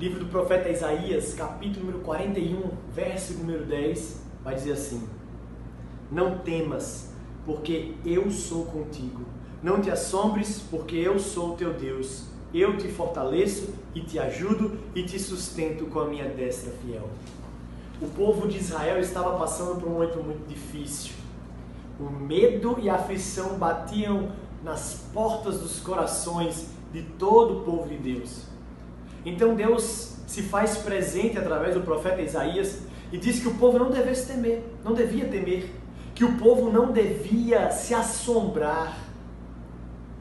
Livro do profeta Isaías, capítulo número 41, verso número 10, vai dizer assim: Não temas, porque eu sou contigo. Não te assombres, porque eu sou teu Deus. Eu te fortaleço e te ajudo e te sustento com a minha destra fiel. O povo de Israel estava passando por um momento muito difícil. O medo e a aflição batiam nas portas dos corações de todo o povo de Deus. Então Deus se faz presente através do profeta Isaías e diz que o povo não devesse temer, não devia temer, que o povo não devia se assombrar.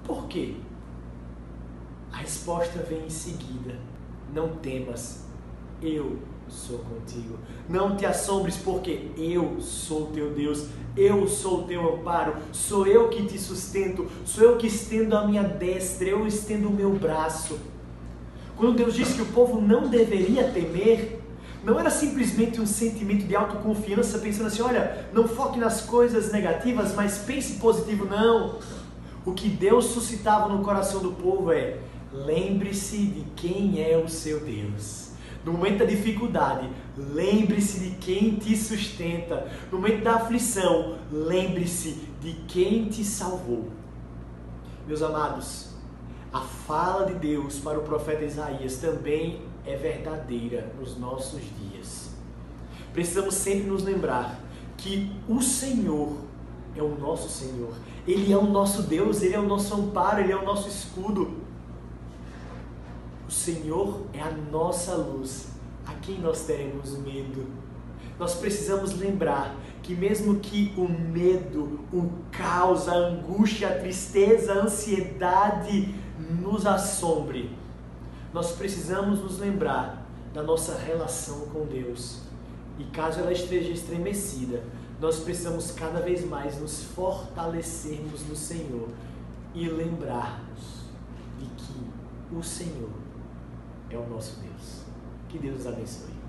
Por quê? A resposta vem em seguida. Não temas, eu sou contigo. Não te assombres, porque eu sou teu Deus, eu sou teu amparo, sou eu que te sustento, sou eu que estendo a minha destra, eu estendo o meu braço. Quando Deus disse que o povo não deveria temer, não era simplesmente um sentimento de autoconfiança, pensando assim: olha, não foque nas coisas negativas, mas pense positivo, não. O que Deus suscitava no coração do povo é: lembre-se de quem é o seu Deus. No momento da dificuldade, lembre-se de quem te sustenta. No momento da aflição, lembre-se de quem te salvou. Meus amados, a fala de Deus para o profeta Isaías também é verdadeira nos nossos dias. Precisamos sempre nos lembrar que o Senhor é o nosso Senhor. Ele é o nosso Deus, Ele é o nosso amparo, Ele é o nosso escudo. O Senhor é a nossa luz. A quem nós teremos medo? Nós precisamos lembrar que mesmo que o medo, o caos, a angústia, a tristeza, a ansiedade nos assombre, nós precisamos nos lembrar da nossa relação com Deus. E caso ela esteja estremecida, nós precisamos cada vez mais nos fortalecermos no Senhor e lembrarmos de que o Senhor é o nosso Deus. Que Deus nos abençoe.